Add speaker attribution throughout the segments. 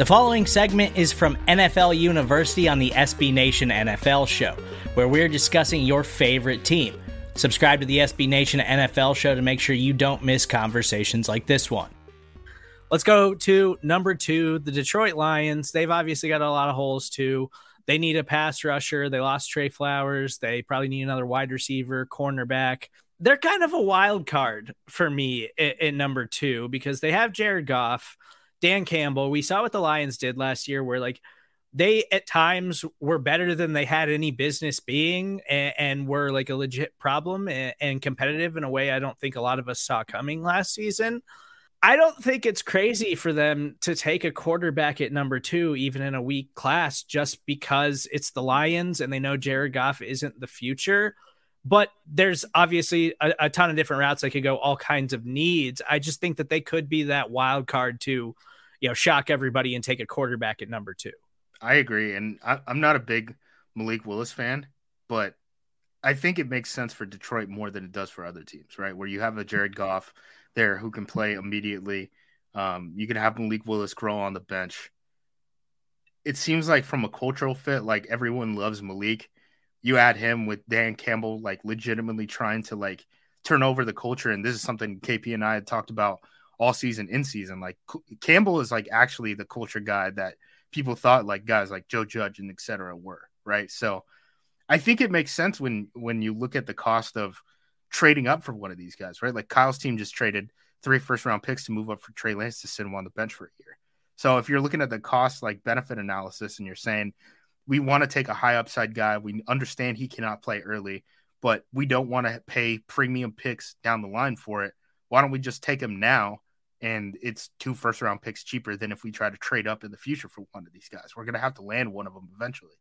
Speaker 1: The following segment is from NFL University on the SB Nation NFL show, where we're discussing your favorite team. Subscribe to the SB Nation NFL show to make sure you don't miss conversations like this one. Let's go to number two, the Detroit Lions. They've obviously got a lot of holes too. They need a pass rusher. They lost Trey Flowers. They probably need another wide receiver, cornerback. They're kind of a wild card for me in, number two because they have Jared Goff, Dan Campbell. We saw what the Lions did last year, where like they at times were better than they had any business being and, and were like a legit problem and, and, competitive in a way I don't think a lot of us saw coming last season. I don't think it's crazy for them to take a quarterback at number two, even in a weak class, just because it's the Lions and they know Jared Goff isn't the future. But there's obviously a, a ton of different routes they could go, all kinds of needs. I just think that they could be that wild card to, you know, shock everybody and take a quarterback at number two.
Speaker 2: I agree, and I, am not a big Malik Willis fan, but I think it makes sense for Detroit more than it does for other teams, right? Where you have a Jared Goff there who can play immediately. Um, you can have Malik Willis grow on the bench. It seems like from a cultural fit, like everyone loves Malik. You add him with Dan Campbell, like legitimately trying to like turn over the culture, and this is something KP and I had talked about all season in season. Like Campbell is like actually the culture guy that people thought like guys like Joe Judge and etc. were right. So I think it makes sense when when you look at the cost of trading up for one of these guys, right? Like Kyle's team just traded three first round picks to move up for Trey Lance to sit him on the bench for a year. So if you're looking at the cost like benefit analysis and you're saying we want to take a high upside guy, we understand he cannot play early, but we don't want to pay premium picks down the line for it. Why don't we just take him now? And it's two first round picks cheaper than if we try to trade up in the future for one of these guys. We're going to have to land one of them eventually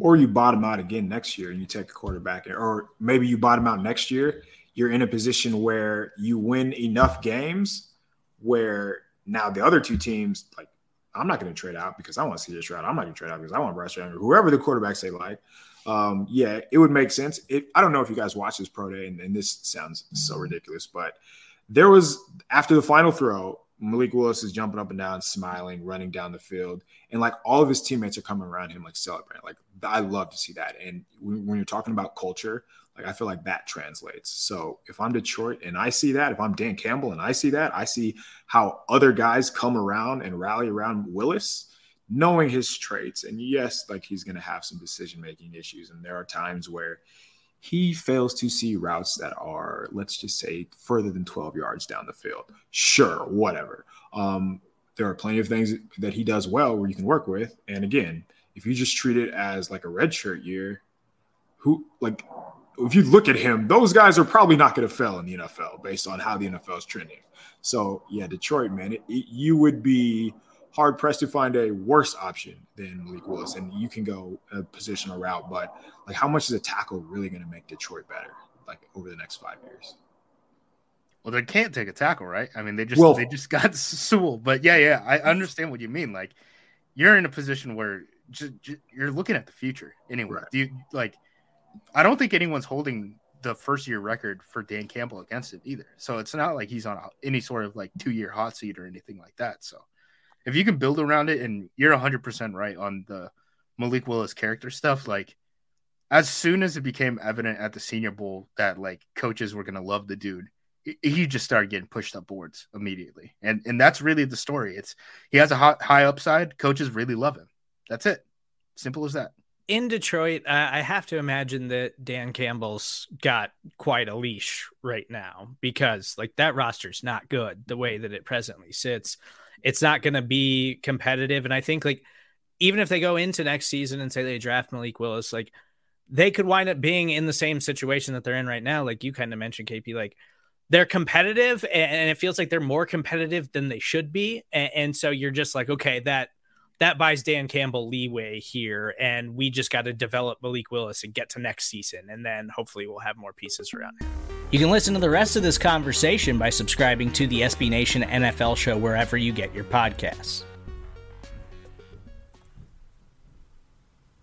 Speaker 3: or you bottom out again next year and you take a quarterback, or maybe you bottom out next year. You're in a position where you win enough games where now the other two teams, like, I'm not going to trade out because I want to see this route. I'm not going to trade out because I want Bryce Young or whoever the quarterbacks they like. Um, yeah, it would make sense. It, I don't know if you guys watched this pro day, and, and this sounds so ridiculous, but there was after the final throw, Malik Willis is jumping up and down, smiling, running down the field, and like all of his teammates are coming around him, like celebrating. Like I love to see that. And when, you're talking about culture, like I feel like that translates. So if I'm Detroit and I see that, if I'm Dan Campbell and I see that, I see how other guys come around and rally around Willis, knowing his traits. And yes, like he's going to have some decision making issues, and there are times where he fails to see routes that are, let's just say, further than 12 yards down the field. Sure, whatever. Um, there are plenty of things that he does well where you can work with. And again, if you just treat it as like a red shirt year, who like if you look at him, those guys are probably not going to fail in the NFL based on how the NFL is trending. So yeah, Detroit, man, it, it, you would be hard pressed to find a worse option than Malik Willis, and you can go a positional route. But like, how much is a tackle really going to make Detroit better, like over the next five years?
Speaker 2: Well, they can't take a tackle, right? I mean, they just well, they just got Sewell. But yeah, yeah, I understand what you mean. Like, you're in a position where just, just, you're looking at the future anyway. Right. Do you like? I don't think anyone's holding the first year record for Dan Campbell against it either. So it's not like he's on any sort of like two year hot seat or anything like that. So if you can build around it, and you're 100% right on the Malik Willis character stuff, like as soon as it became evident at the Senior Bowl that like coaches were gonna love the dude, he just started getting pushed up boards immediately, and and that's really the story. It's he has a high, high upside. Coaches really love him. That's it. Simple as that.
Speaker 1: In Detroit, I have to imagine that Dan Campbell's got quite a leash right now because like that roster's not good the way that it presently sits it's not going to be competitive. And I think like even if they go into next season and say they draft Malik Willis, like they could wind up being in the same situation that they're in right now. Like you kind of mentioned, KP, like they're competitive and it feels like they're more competitive than they should be. And, and so you're just like, okay, that that buys Dan Campbell leeway here, and we just got to develop Malik Willis and get to next season, and then hopefully we'll have more pieces around. You can listen to the rest of this conversation by subscribing to the SB Nation NFL show wherever you get your podcasts.